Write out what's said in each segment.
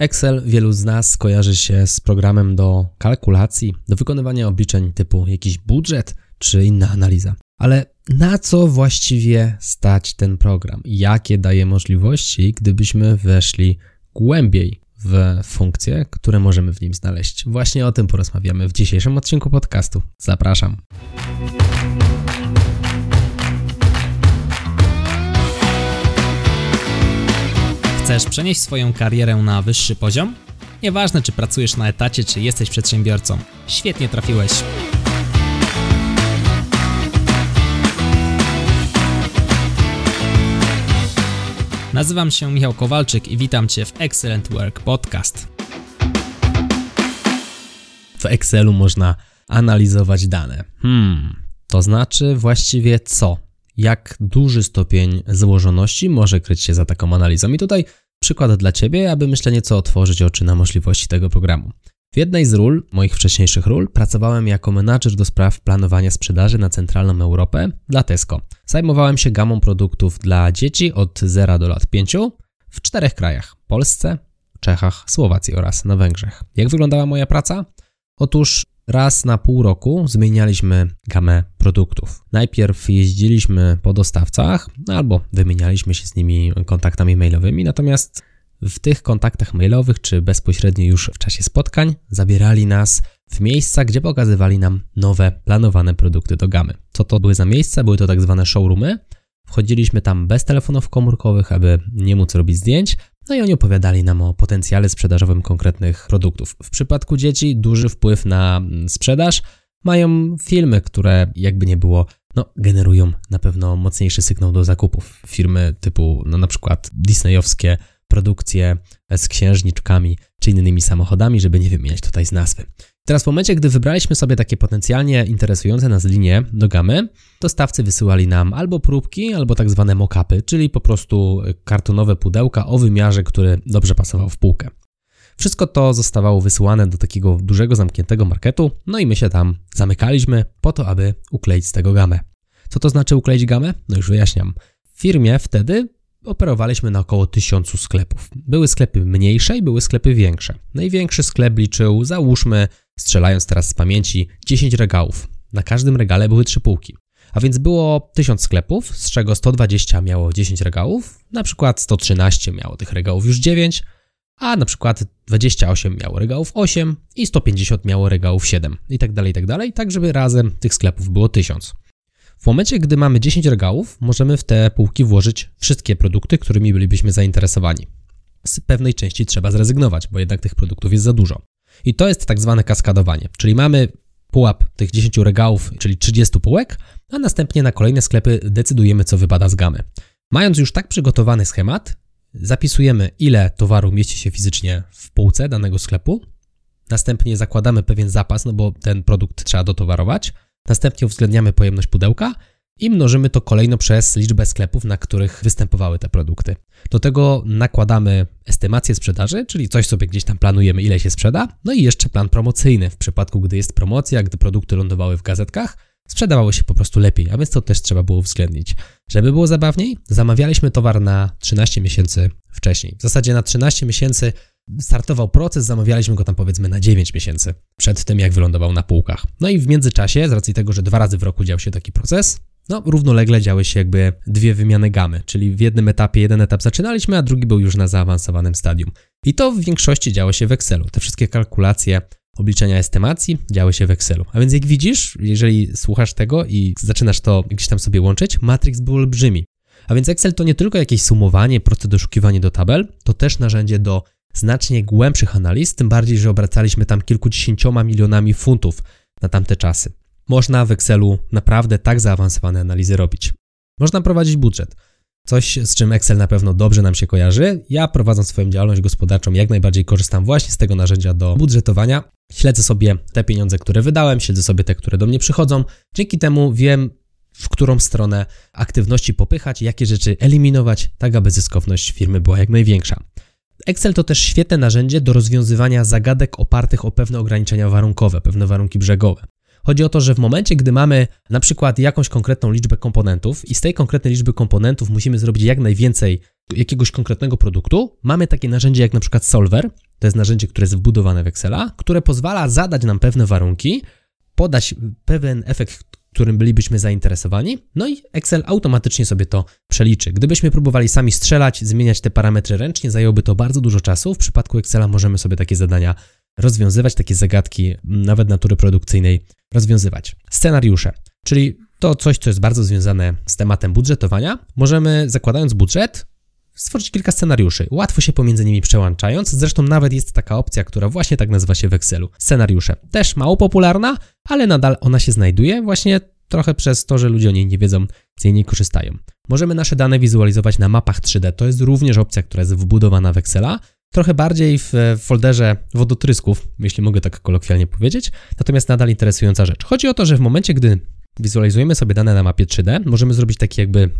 Excel wielu z nas kojarzy się z programem do kalkulacji, do wykonywania obliczeń typu jakiś budżet czy inna analiza. Ale na co właściwie stać ten program? Jakie daje możliwości, gdybyśmy weszli głębiej w funkcje, które możemy w nim znaleźć? Właśnie o tym porozmawiamy w dzisiejszym odcinku podcastu. Zapraszam. Chcesz przenieść swoją karierę na wyższy poziom? Nieważne, czy pracujesz na etacie, czy jesteś przedsiębiorcą. Świetnie trafiłeś. Nazywam się Michał Kowalczyk i witam Cię w Excellent Work Podcast. W Excelu można analizować dane. Hmm, to znaczy właściwie co? Jak duży stopień złożoności może kryć się za taką analizą? I tutaj przykład dla Ciebie, aby myślę nieco otworzyć oczy na możliwości tego programu. W jednej z ról, moich wcześniejszych ról, pracowałem jako menadżer do spraw planowania sprzedaży na centralną Europę dla Tesco. Zajmowałem się gamą produktów dla dzieci od 0 do lat 5 w czterech krajach: Polsce, Czechach, Słowacji oraz na Węgrzech. Jak wyglądała moja praca? Otóż raz na pół roku zmienialiśmy gamę produktów. Najpierw jeździliśmy po dostawcach albo wymienialiśmy się z nimi kontaktami mailowymi, natomiast w tych kontaktach mailowych czy bezpośrednio już w czasie spotkań zabierali nas w miejsca, gdzie pokazywali nam nowe, planowane produkty do gamy. Co to były za miejsca? Były to tak zwane showroomy. Wchodziliśmy tam bez telefonów komórkowych, aby nie móc robić zdjęć, no i oni opowiadali nam o potencjale sprzedażowym konkretnych produktów. W przypadku dzieci duży wpływ na mm, sprzedaż mają filmy, które jakby nie było, no, generują na pewno mocniejszy sygnał do zakupów. Firmy typu, no na przykład disneyowskie produkcje z księżniczkami czy innymi samochodami, żeby nie wymieniać tutaj z nazwy. Teraz w momencie, gdy wybraliśmy sobie takie potencjalnie interesujące nas linie do gamy, dostawcy wysyłali nam albo próbki, albo tak zwane mock-upy, czyli po prostu kartonowe pudełka o wymiarze, który dobrze pasował w półkę. Wszystko to zostawało wysyłane do takiego dużego, zamkniętego marketu, no i my się tam zamykaliśmy po to, aby ukleić z tego gamę. Co to znaczy ukleić gamę? No już wyjaśniam. W firmie wtedy operowaliśmy na około tysiącu sklepów. Były sklepy mniejsze i były sklepy większe. Największy sklep liczył, załóżmy, strzelając teraz z pamięci, 10 regałów. Na każdym regale były trzy półki. A więc było 1000 sklepów, z czego 120 miało 10 regałów, na przykład 113 miało tych regałów już 9, a na przykład 28 miało regałów 8 i 150 miało regałów 7 i tak dalej, i tak dalej, tak żeby razem tych sklepów było 1000. W momencie, gdy mamy 10 regałów, możemy w te półki włożyć wszystkie produkty, którymi bylibyśmy zainteresowani. Z pewnej części trzeba zrezygnować, bo jednak tych produktów jest za dużo. I to jest tak zwane kaskadowanie, czyli mamy pułap tych 10 regałów, czyli 30 półek, a następnie na kolejne sklepy decydujemy, co wypada z gamy. Mając już tak przygotowany schemat, zapisujemy, ile towaru mieści się fizycznie w półce danego sklepu, następnie zakładamy pewien zapas, no bo ten produkt trzeba dotowarować, Następnie uwzględniamy pojemność pudełka i mnożymy to kolejno przez liczbę sklepów, na których występowały te produkty. Do tego nakładamy estymację sprzedaży, czyli coś sobie gdzieś tam planujemy, ile się sprzeda, no i jeszcze plan promocyjny. W przypadku, gdy jest promocja, gdy produkty lądowały w gazetkach, sprzedawały się po prostu lepiej, a więc to też trzeba było uwzględnić. Żeby było zabawniej, zamawialiśmy towar na 13 miesięcy wcześniej. W zasadzie na 13 miesięcy startował proces, zamawialiśmy go tam powiedzmy na 9 miesięcy przed tym, jak wylądował na półkach. No i w międzyczasie, z racji tego, że dwa razy w roku dział się taki proces, no równolegle działy się jakby dwie wymiany gamy, czyli w jednym etapie jeden etap zaczynaliśmy, a drugi był już na zaawansowanym stadium. I to w większości działo się w Excelu. Te wszystkie kalkulacje, obliczenia estymacji działy się w Excelu. A więc jak widzisz, jeżeli słuchasz tego i zaczynasz to gdzieś tam sobie łączyć, Matrix był olbrzymi. A więc Excel to nie tylko jakieś sumowanie, proste doszukiwanie do tabel, to też narzędzie do znacznie głębszych analiz, tym bardziej, że obracaliśmy tam kilkudziesięcioma milionami funtów na tamte czasy. Można w Excelu naprawdę tak zaawansowane analizy robić. Można prowadzić budżet. Coś, z czym Excel na pewno dobrze nam się kojarzy. Ja prowadząc swoją działalność gospodarczą jak najbardziej korzystam właśnie z tego narzędzia do budżetowania. Śledzę sobie te pieniądze, które wydałem, śledzę sobie te, które do mnie przychodzą. Dzięki temu wiem, w którą stronę aktywności popychać, jakie rzeczy eliminować, tak aby zyskowność firmy była jak największa. Excel to też świetne narzędzie do rozwiązywania zagadek opartych o pewne ograniczenia warunkowe, pewne warunki brzegowe. Chodzi o to, że w momencie, gdy mamy na przykład jakąś konkretną liczbę komponentów i z tej konkretnej liczby komponentów musimy zrobić jak najwięcej jakiegoś konkretnego produktu, mamy takie narzędzie jak na przykład Solver, To jest narzędzie, które jest wbudowane w Excela, które pozwala zadać nam pewne warunki, podać pewien efekt, którym bylibyśmy zainteresowani, no i Excel automatycznie sobie to przeliczy. Gdybyśmy próbowali sami strzelać, zmieniać te parametry ręcznie, zajęłoby to bardzo dużo czasu. W przypadku Excela możemy sobie takie zadania rozwiązywać, takie zagadki nawet natury produkcyjnej rozwiązywać. Scenariusze, czyli to coś, co jest bardzo związane z tematem budżetowania. Możemy, zakładając budżet, stworzyć kilka scenariuszy, łatwo się pomiędzy nimi przełączając. Zresztą nawet jest taka opcja, która właśnie tak nazywa się w Excelu. Scenariusze. Też mało popularna, ale nadal ona się znajduje właśnie trochę przez to, że ludzie o niej nie wiedzą, z niej nie korzystają. Możemy nasze dane wizualizować na mapach 3D. To jest również opcja, która jest wbudowana w Excela. Trochę bardziej w folderze wodotrysków, jeśli mogę tak kolokwialnie powiedzieć, natomiast nadal interesująca rzecz. Chodzi o to, że w momencie, gdy wizualizujemy sobie dane na mapie 3D, możemy zrobić taki jakby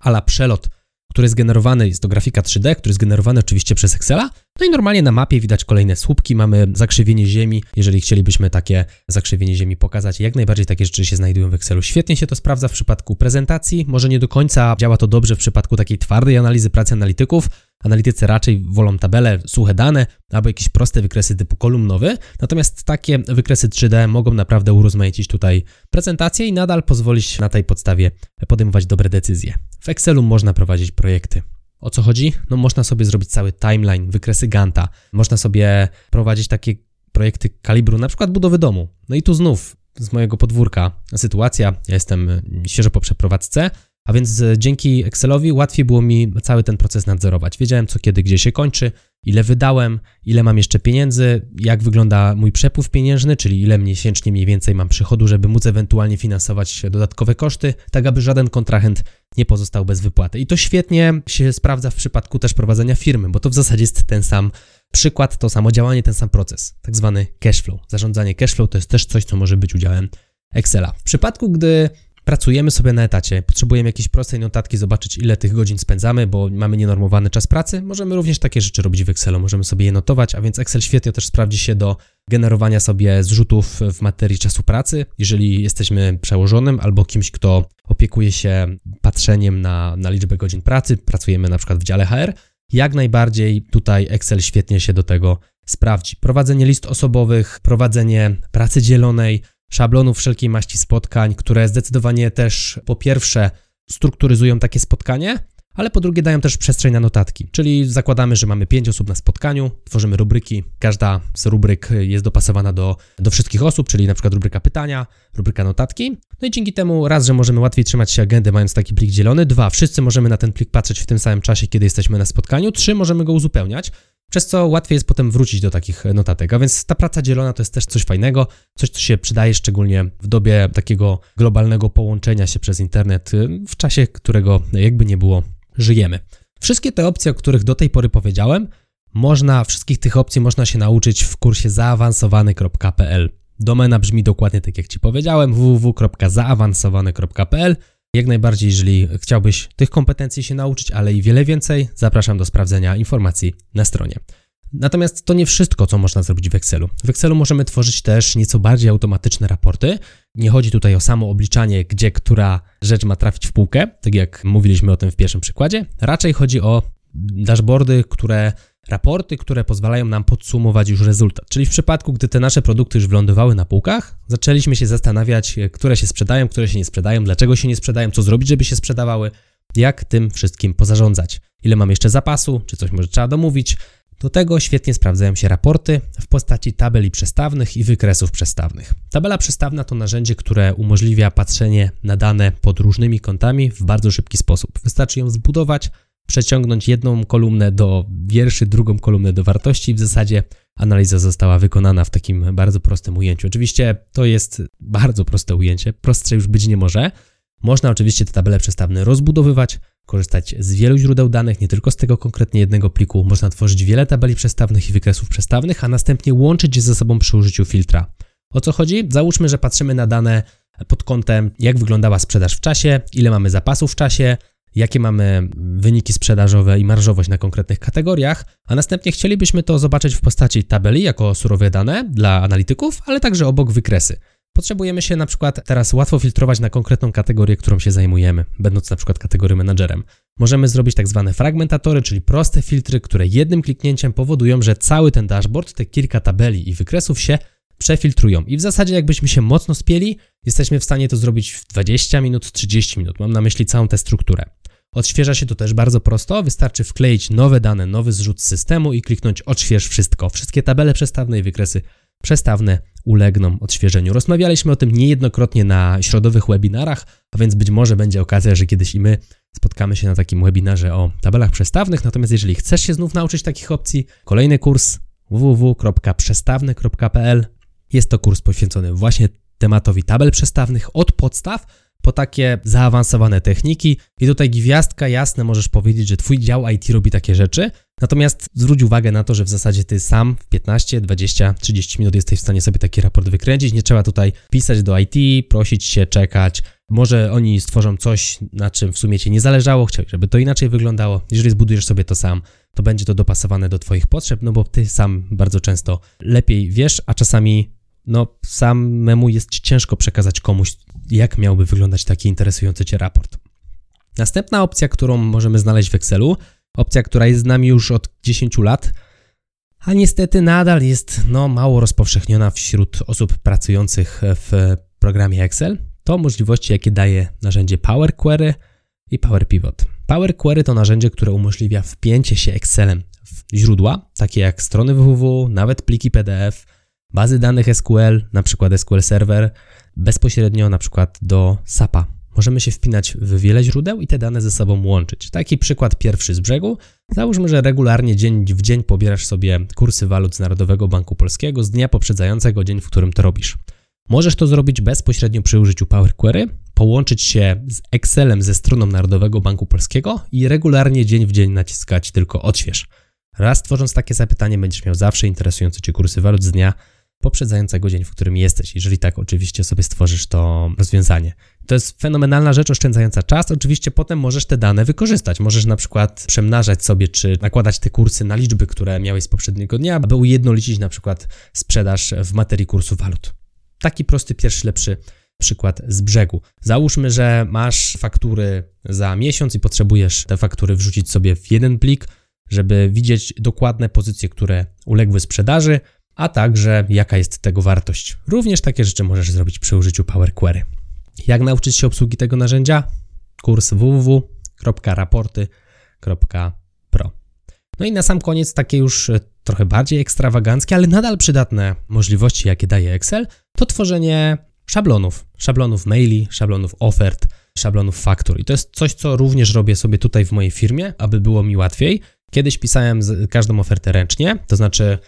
ala przelot który jest generowany, jest to grafika 3D, który jest generowany oczywiście przez Excela. No i normalnie na mapie widać kolejne słupki, mamy zakrzywienie ziemi. Jeżeli chcielibyśmy takie zakrzywienie ziemi pokazać, jak najbardziej takie rzeczy się znajdują w Excelu. Świetnie się to sprawdza w przypadku prezentacji, może nie do końca działa to dobrze w przypadku takiej twardej analizy pracy analityków, Analitycy raczej wolą tabele, suche dane albo jakieś proste wykresy typu kolumnowy, natomiast takie wykresy 3D mogą naprawdę urozmaicić tutaj prezentację i nadal pozwolić na tej podstawie podejmować dobre decyzje. W Excelu można prowadzić projekty. O co chodzi? No można sobie zrobić cały timeline, wykresy Ganta, można sobie prowadzić takie projekty kalibru, na przykład budowy domu. No i tu znów z mojego podwórka sytuacja, ja jestem świeżo po przeprowadzce, a więc e, dzięki Excelowi łatwiej było mi cały ten proces nadzorować. Wiedziałem co kiedy, gdzie się kończy, ile wydałem, ile mam jeszcze pieniędzy, jak wygląda mój przepływ pieniężny, czyli ile miesięcznie mniej więcej mam przychodu, żeby móc ewentualnie finansować dodatkowe koszty, tak aby żaden kontrahent nie pozostał bez wypłaty. I to świetnie się sprawdza w przypadku też prowadzenia firmy, bo to w zasadzie jest ten sam przykład, to samo działanie, ten sam proces, tak zwany cashflow. Zarządzanie cashflow to jest też coś, co może być udziałem Excela. W przypadku, gdy pracujemy sobie na etacie, potrzebujemy jakiejś prostej notatki, zobaczyć ile tych godzin spędzamy, bo mamy nienormowany czas pracy, możemy również takie rzeczy robić w Excelu, możemy sobie je notować, a więc Excel świetnie też sprawdzi się do generowania sobie zrzutów w materii czasu pracy, jeżeli jesteśmy przełożonym albo kimś, kto opiekuje się patrzeniem na, na liczbę godzin pracy, pracujemy na przykład w dziale HR, jak najbardziej tutaj Excel świetnie się do tego sprawdzi. Prowadzenie list osobowych, prowadzenie pracy dzielonej, szablonów wszelkiej maści spotkań, które zdecydowanie też po pierwsze strukturyzują takie spotkanie, ale po drugie dają też przestrzeń na notatki. Czyli zakładamy, że mamy pięć osób na spotkaniu, tworzymy rubryki, każda z rubryk jest dopasowana do, do wszystkich osób, czyli na przykład rubryka pytania, rubryka notatki. No i dzięki temu raz, że możemy łatwiej trzymać się agendy mając taki plik dzielony, dwa, wszyscy możemy na ten plik patrzeć w tym samym czasie, kiedy jesteśmy na spotkaniu, trzy, możemy go uzupełniać przez co łatwiej jest potem wrócić do takich notatek. A więc ta praca dzielona to jest też coś fajnego, coś, co się przydaje szczególnie w dobie takiego globalnego połączenia się przez internet, y, w czasie którego jakby nie było, żyjemy. Wszystkie te opcje, o których do tej pory powiedziałem, można, wszystkich tych opcji można się nauczyć w kursie zaawansowany.pl. Domena brzmi dokładnie tak jak Ci powiedziałem, www.zaawansowany.pl jak najbardziej, jeżeli chciałbyś tych kompetencji się nauczyć, ale i wiele więcej, zapraszam do sprawdzenia informacji na stronie. Natomiast to nie wszystko, co można zrobić w Excelu. W Excelu możemy tworzyć też nieco bardziej automatyczne raporty. Nie chodzi tutaj o samo obliczanie, gdzie która rzecz ma trafić w półkę, tak jak mówiliśmy o tym w pierwszym przykładzie. Raczej chodzi o dashboardy, które raporty, które pozwalają nam podsumować już rezultat. Czyli w przypadku, gdy te nasze produkty już wylądowały na półkach, zaczęliśmy się zastanawiać, które się sprzedają, które się nie sprzedają, dlaczego się nie sprzedają, co zrobić, żeby się sprzedawały, jak tym wszystkim pozarządzać. Ile mam jeszcze zapasu, czy coś może trzeba domówić. Do tego świetnie sprawdzają się raporty w postaci tabeli przestawnych i wykresów przestawnych. Tabela przestawna to narzędzie, które umożliwia patrzenie na dane pod różnymi kątami w bardzo szybki sposób. Wystarczy ją zbudować, przeciągnąć jedną kolumnę do wierszy, drugą kolumnę do wartości. W zasadzie analiza została wykonana w takim bardzo prostym ujęciu. Oczywiście to jest bardzo proste ujęcie, prostsze już być nie może. Można oczywiście te tabele przestawne rozbudowywać, korzystać z wielu źródeł danych, nie tylko z tego konkretnie jednego pliku. Można tworzyć wiele tabeli przestawnych i wykresów przestawnych, a następnie łączyć je ze sobą przy użyciu filtra. O co chodzi? Załóżmy, że patrzymy na dane pod kątem, jak wyglądała sprzedaż w czasie, ile mamy zapasów w czasie, jakie mamy wyniki sprzedażowe i marżowość na konkretnych kategoriach, a następnie chcielibyśmy to zobaczyć w postaci tabeli jako surowe dane dla analityków, ale także obok wykresy. Potrzebujemy się na przykład teraz łatwo filtrować na konkretną kategorię, którą się zajmujemy, będąc na przykład kategorii menadżerem. Możemy zrobić tak zwane fragmentatory, czyli proste filtry, które jednym kliknięciem powodują, że cały ten dashboard, te kilka tabeli i wykresów się przefiltrują. I w zasadzie, jakbyśmy się mocno spieli, jesteśmy w stanie to zrobić w 20 minut, 30 minut. Mam na myśli całą tę strukturę. Odświeża się to też bardzo prosto, wystarczy wkleić nowe dane, nowy zrzut systemu i kliknąć odśwież wszystko. Wszystkie tabele przestawne i wykresy przestawne ulegną odświeżeniu. Rozmawialiśmy o tym niejednokrotnie na środowych webinarach, a więc być może będzie okazja, że kiedyś i my spotkamy się na takim webinarze o tabelach przestawnych. Natomiast jeżeli chcesz się znów nauczyć takich opcji, kolejny kurs www.przestawny.pl jest to kurs poświęcony właśnie tematowi tabel przestawnych od podstaw po takie zaawansowane techniki. I tutaj gwiazdka jasne możesz powiedzieć, że twój dział IT robi takie rzeczy, natomiast zwróć uwagę na to, że w zasadzie ty sam w 15, 20, 30 minut jesteś w stanie sobie taki raport wykręcić, nie trzeba tutaj pisać do IT, prosić się, czekać, może oni stworzą coś, na czym w sumie ci nie zależało, chciałeś, żeby to inaczej wyglądało. Jeżeli zbudujesz sobie to sam, to będzie to dopasowane do Twoich potrzeb, no bo Ty sam bardzo często lepiej wiesz, a czasami no samemu jest ci ciężko przekazać komuś, jak miałby wyglądać taki interesujący cię raport. Następna opcja, którą możemy znaleźć w Excelu, opcja, która jest z nami już od 10 lat, a niestety nadal jest no, mało rozpowszechniona wśród osób pracujących w programie Excel, to możliwości, jakie daje narzędzie Power Query i Power Pivot. Power Query to narzędzie, które umożliwia wpięcie się Excelem w źródła, takie jak strony www, nawet pliki PDF, bazy danych SQL, na przykład SQL Server, bezpośrednio na przykład do SAPa. Możemy się wpinać w wiele źródeł i te dane ze sobą łączyć. Taki przykład pierwszy z brzegu. Załóżmy, że regularnie dzień w dzień pobierasz sobie kursy walut z Narodowego Banku Polskiego z dnia poprzedzającego dzień, w którym to robisz. Możesz to zrobić bezpośrednio przy użyciu Power Query, połączyć się z Excelem ze stroną Narodowego Banku Polskiego i regularnie dzień w dzień naciskać tylko odśwież. Raz tworząc takie zapytanie, będziesz miał zawsze interesujące Cię kursy walut z dnia poprzedzającego dzień, w którym jesteś. Jeżeli tak, oczywiście sobie stworzysz to rozwiązanie. To jest fenomenalna rzecz oszczędzająca czas. Oczywiście potem możesz te dane wykorzystać. Możesz na przykład przemnażać sobie, czy nakładać te kursy na liczby, które miałeś z poprzedniego dnia, aby ujednolicić na przykład sprzedaż w materii kursu walut. Taki prosty, pierwszy, lepszy przykład z brzegu. Załóżmy, że masz faktury za miesiąc i potrzebujesz te faktury wrzucić sobie w jeden plik, żeby widzieć dokładne pozycje, które uległy sprzedaży, a także jaka jest tego wartość. Również takie rzeczy możesz zrobić przy użyciu Power Query. Jak nauczyć się obsługi tego narzędzia? Kurs www.raporty.pro. No i na sam koniec takie już trochę bardziej ekstrawaganckie, ale nadal przydatne możliwości, jakie daje Excel, to tworzenie szablonów. Szablonów maili, szablonów ofert, szablonów faktur. I to jest coś, co również robię sobie tutaj w mojej firmie, aby było mi łatwiej. Kiedyś pisałem każdą ofertę ręcznie, to znaczy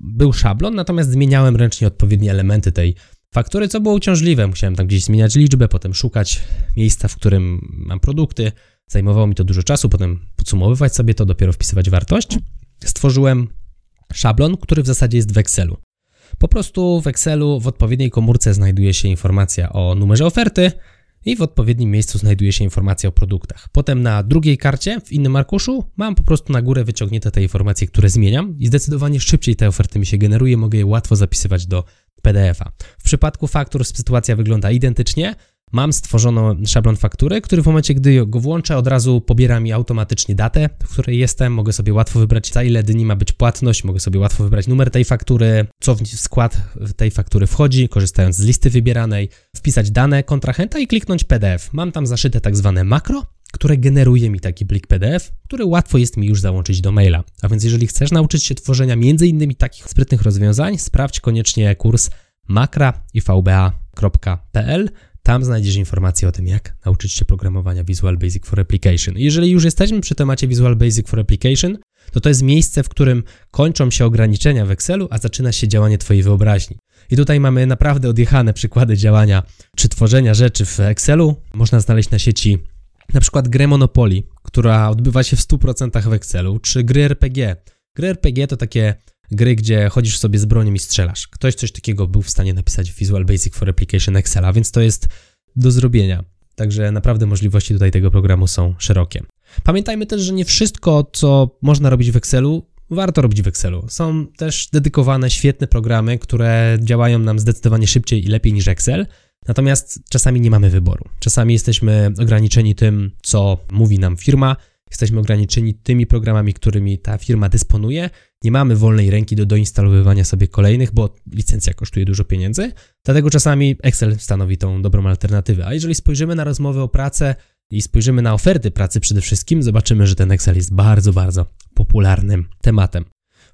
był szablon, natomiast zmieniałem ręcznie odpowiednie elementy tej faktury, co było uciążliwe. Musiałem tam gdzieś zmieniać liczbę, potem szukać miejsca, w którym mam produkty. Zajmowało mi to dużo czasu, potem podsumowywać sobie to, dopiero wpisywać wartość. Stworzyłem szablon, który w zasadzie jest w Excelu. Po prostu w Excelu w odpowiedniej komórce znajduje się informacja o numerze oferty i w odpowiednim miejscu znajduje się informacja o produktach. Potem na drugiej karcie, w innym arkuszu, mam po prostu na górę wyciągnięte te informacje, które zmieniam i zdecydowanie szybciej te oferty mi się generuje, mogę je łatwo zapisywać do PDF-a. W przypadku faktur sytuacja wygląda identycznie. Mam stworzono szablon faktury, który w momencie, gdy go włączę, od razu pobiera mi automatycznie datę, w której jestem. Mogę sobie łatwo wybrać, za ile dni ma być płatność, mogę sobie łatwo wybrać numer tej faktury, co w skład tej faktury wchodzi, korzystając z listy wybieranej, wpisać dane kontrahenta i kliknąć PDF. Mam tam zaszyte tak zwane makro, które generuje mi taki plik PDF, który łatwo jest mi już załączyć do maila. A więc jeżeli chcesz nauczyć się tworzenia m.in. takich sprytnych rozwiązań, sprawdź koniecznie kurs makra i vba.pl. Tam znajdziesz informacje o tym, jak nauczyć się programowania Visual Basic for Application. Jeżeli już jesteśmy przy temacie Visual Basic for Application, to to jest miejsce, w którym kończą się ograniczenia w Excelu, a zaczyna się działanie Twojej wyobraźni. I tutaj mamy naprawdę odjechane przykłady działania czy tworzenia rzeczy w Excelu. Można znaleźć na sieci na przykład grę Monopoly, która odbywa się w 100% w Excelu, czy gry RPG. Gry RPG to takie gry, gdzie chodzisz sobie z bronią i strzelasz. Ktoś coś takiego był w stanie napisać w Visual Basic for Application Excela, więc to jest do zrobienia. Także naprawdę możliwości tutaj tego programu są szerokie. Pamiętajmy też, że nie wszystko, co można robić w Excelu, warto robić w Excelu. Są też dedykowane, świetne programy, które działają nam zdecydowanie szybciej i lepiej niż Excel. Natomiast czasami nie mamy wyboru. Czasami jesteśmy ograniczeni tym, co mówi nam firma, jesteśmy ograniczeni tymi programami, którymi ta firma dysponuje. Nie mamy wolnej ręki do doinstalowywania sobie kolejnych, bo licencja kosztuje dużo pieniędzy. Dlatego czasami Excel stanowi tą dobrą alternatywę. A jeżeli spojrzymy na rozmowy o pracę i spojrzymy na oferty pracy przede wszystkim, zobaczymy, że ten Excel jest bardzo, bardzo popularnym tematem.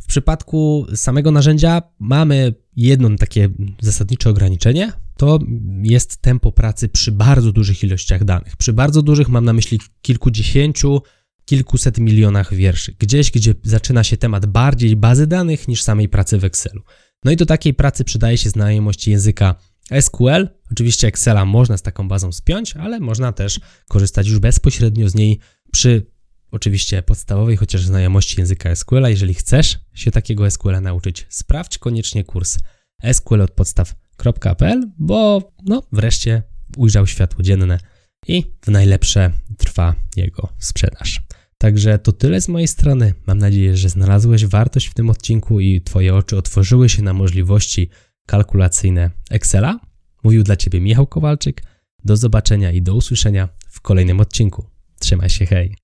W przypadku samego narzędzia mamy jedno takie zasadnicze ograniczenie, to jest tempo pracy przy bardzo dużych ilościach danych. Przy bardzo dużych mam na myśli kilkudziesięciu, kilkuset milionach wierszy. Gdzieś, gdzie zaczyna się temat bardziej bazy danych niż samej pracy w Excelu. No i do takiej pracy przydaje się znajomość języka SQL. Oczywiście Excela można z taką bazą spiąć, ale można też korzystać już bezpośrednio z niej przy oczywiście podstawowej chociaż znajomości języka SQL. Jeżeli chcesz się takiego SQL nauczyć, sprawdź koniecznie kurs SQL od podstaw.pl, bo no wreszcie ujrzał światło dzienne i w najlepsze trwa jego sprzedaż. Także to tyle z mojej strony. Mam nadzieję, że znalazłeś wartość w tym odcinku i Twoje oczy otworzyły się na możliwości kalkulacyjne Excela. Mówił dla Ciebie Michał Kowalczyk. Do zobaczenia i do usłyszenia w kolejnym odcinku. Trzymaj się, hej!